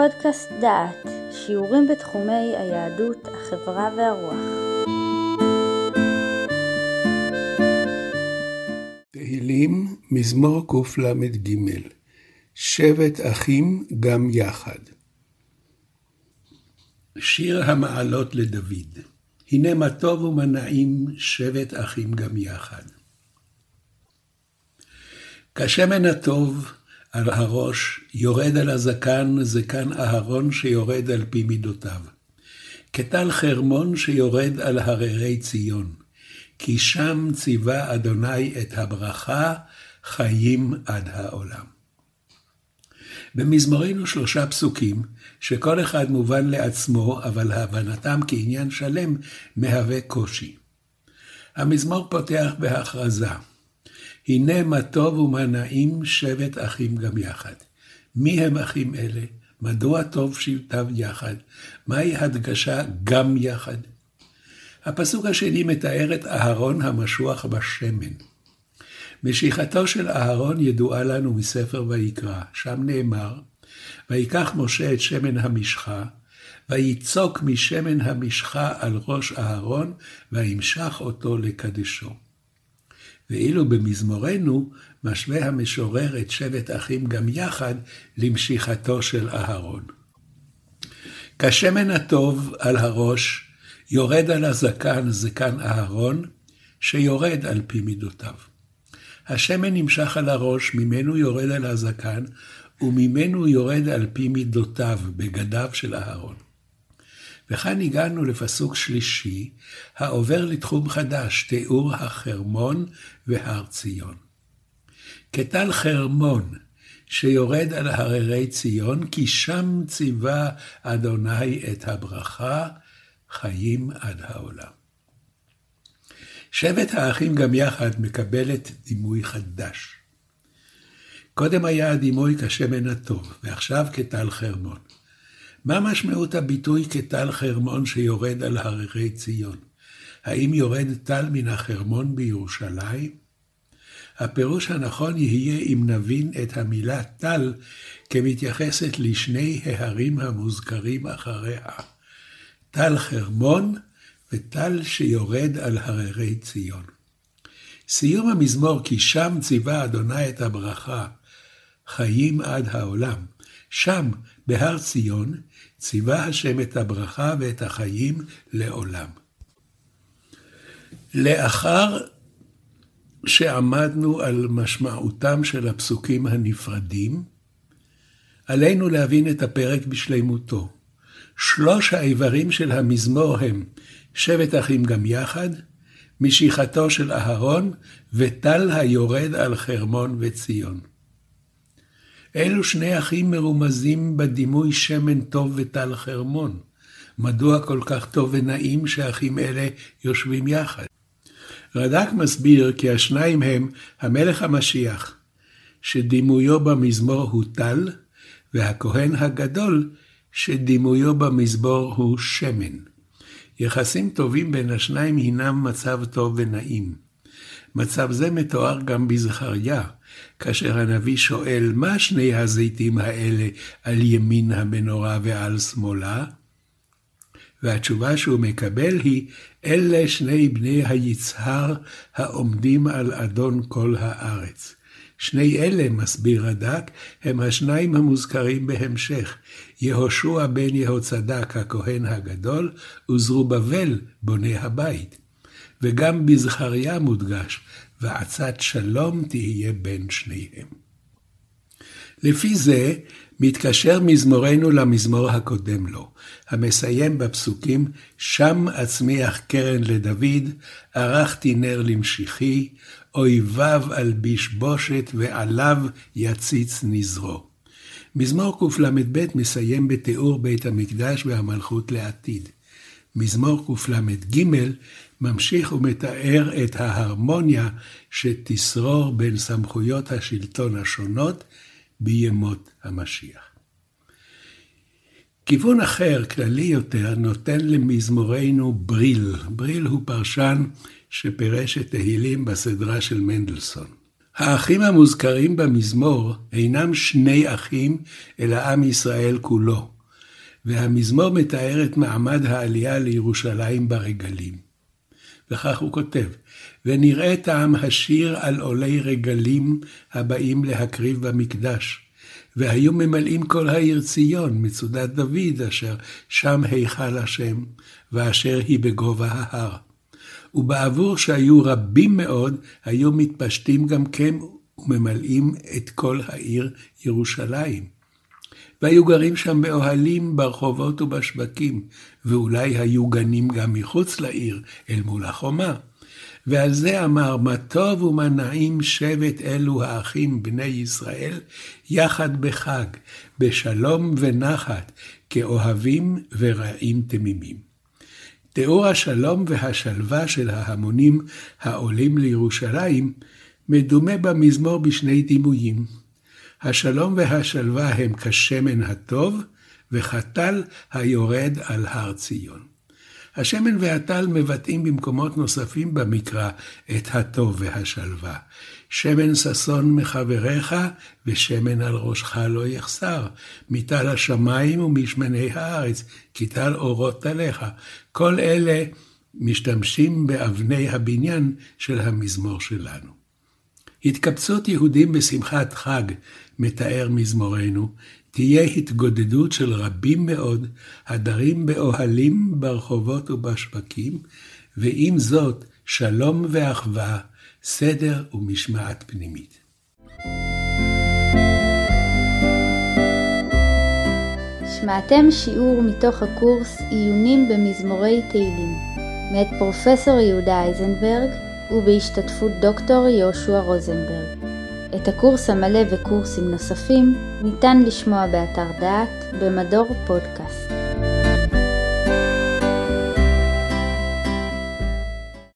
פודקאסט דעת, שיעורים בתחומי היהדות, החברה והרוח. תהילים, מזמור קל"ג שבט אחים גם יחד. שיר המעלות לדוד הנה מה טוב ומה נעים שבט אחים גם יחד. כשמן הטוב על הראש, יורד על הזקן, זקן אהרון שיורד על פי מידותיו. כטל חרמון שיורד על הררי ציון. כי שם ציווה אדוני את הברכה, חיים עד העולם. במזמורנו שלושה פסוקים, שכל אחד מובן לעצמו, אבל הבנתם כעניין שלם, מהווה קושי. המזמור פותח בהכרזה. הנה מה טוב ומה נעים שבט אחים גם יחד. מי הם אחים אלה? מדוע טוב שבטיו יחד? מהי הדגשה גם יחד? הפסוק השני מתאר את אהרון המשוח בשמן. משיכתו של אהרון ידועה לנו מספר ויקרא, שם נאמר, ויקח משה את שמן המשחה, ויצוק משמן המשחה על ראש אהרון, וימשך אותו לקדשו. ואילו במזמורנו משווה המשורר את שבט אחים גם יחד למשיכתו של אהרון. כשמן הטוב על הראש, יורד על הזקן, זקן אהרון, שיורד על פי מידותיו. השמן נמשך על הראש, ממנו יורד על הזקן, וממנו יורד על פי מידותיו, בגדיו של אהרון. וכאן הגענו לפסוק שלישי, העובר לתחום חדש, תיאור החרמון והר ציון. כטל חרמון, שיורד על הררי ציון, כי שם ציווה אדוני את הברכה, חיים עד העולם. שבט האחים גם יחד מקבלת דימוי חדש. קודם היה הדימוי כשמן הטוב, ועכשיו כטל חרמון. מה משמעות הביטוי כטל חרמון שיורד על הררי ציון? האם יורד טל מן החרמון בירושלים? הפירוש הנכון יהיה אם נבין את המילה טל כמתייחסת לשני ההרים המוזכרים אחריה, טל חרמון וטל שיורד על הררי ציון. סיום המזמור כי שם ציווה אדוני את הברכה, חיים עד העולם. שם, בהר ציון, ציווה השם את הברכה ואת החיים לעולם. לאחר שעמדנו על משמעותם של הפסוקים הנפרדים, עלינו להבין את הפרק בשלימותו. שלוש האיברים של המזמור הם שבט אחים גם יחד, משיכתו של אהרון, וטל היורד על חרמון וציון. אלו שני אחים מרומזים בדימוי שמן טוב וטל חרמון. מדוע כל כך טוב ונעים שאחים אלה יושבים יחד? רד"ק מסביר כי השניים הם המלך המשיח, שדימויו במזמור הוא טל, והכהן הגדול, שדימויו במזמור הוא שמן. יחסים טובים בין השניים הינם מצב טוב ונעים. מצב זה מתואר גם בזכריה, כאשר הנביא שואל, מה שני הזיתים האלה על ימין המנורה ועל שמאלה? והתשובה שהוא מקבל היא, אלה שני בני היצהר העומדים על אדון כל הארץ. שני אלה, מסביר רד"ק, הם השניים המוזכרים בהמשך, יהושע בן יהוצדק הכהן הגדול, וזרובבל בונה הבית. וגם בזכריה מודגש, ועצת שלום תהיה בין שניהם. לפי זה, מתקשר מזמורנו למזמור הקודם לו, המסיים בפסוקים שם אצמיח קרן לדוד, ערכתי נר למשיחי, אויביו אלביש בושת ועליו יציץ נזרו. מזמור קל"ב מסיים בתיאור בית המקדש והמלכות לעתיד. מזמור קל"ג ממשיך ומתאר את ההרמוניה שתשרור בין סמכויות השלטון השונות בימות המשיח. כיוון אחר, כללי יותר, נותן למזמורנו בריל. בריל הוא פרשן שפירש את תהילים בסדרה של מנדלסון. האחים המוזכרים במזמור אינם שני אחים, אלא עם ישראל כולו, והמזמור מתאר את מעמד העלייה לירושלים ברגלים. וכך הוא כותב, ונראה טעם השיר על עולי רגלים הבאים להקריב במקדש. והיו ממלאים כל העיר ציון, מצודת דוד, אשר שם היכל השם, ואשר היא בגובה ההר. ובעבור שהיו רבים מאוד, היו מתפשטים גם כן וממלאים את כל העיר ירושלים. והיו גרים שם באוהלים, ברחובות ובשווקים, ואולי היו גנים גם מחוץ לעיר, אל מול החומה. ועל זה אמר, מה טוב ומה נעים שבט אלו האחים בני ישראל, יחד בחג, בשלום ונחת, כאוהבים ורעים תמימים. תיאור השלום והשלווה של ההמונים העולים לירושלים, מדומה במזמור בשני דימויים. השלום והשלווה הם כשמן הטוב, וכטל היורד על הר ציון. השמן והטל מבטאים במקומות נוספים במקרא את הטוב והשלווה. שמן ששון מחבריך, ושמן על ראשך לא יחסר. מטל השמיים ומשמני הארץ, כי טל אורות טליך. כל אלה משתמשים באבני הבניין של המזמור שלנו. התקבצות יהודים בשמחת חג, מתאר מזמורנו, תהיה התגודדות של רבים מאוד, הדרים באוהלים, ברחובות ובשווקים, ועם זאת שלום ואחווה, סדר ומשמעת פנימית. שמעתם שיעור מתוך הקורס עיונים במזמורי תהילים, מאת פרופסור יהודה אייזנברג ובהשתתפות דוקטור יהושע רוזנברג. את הקורס המלא וקורסים נוספים ניתן לשמוע באתר דעת במדור פודקאסט.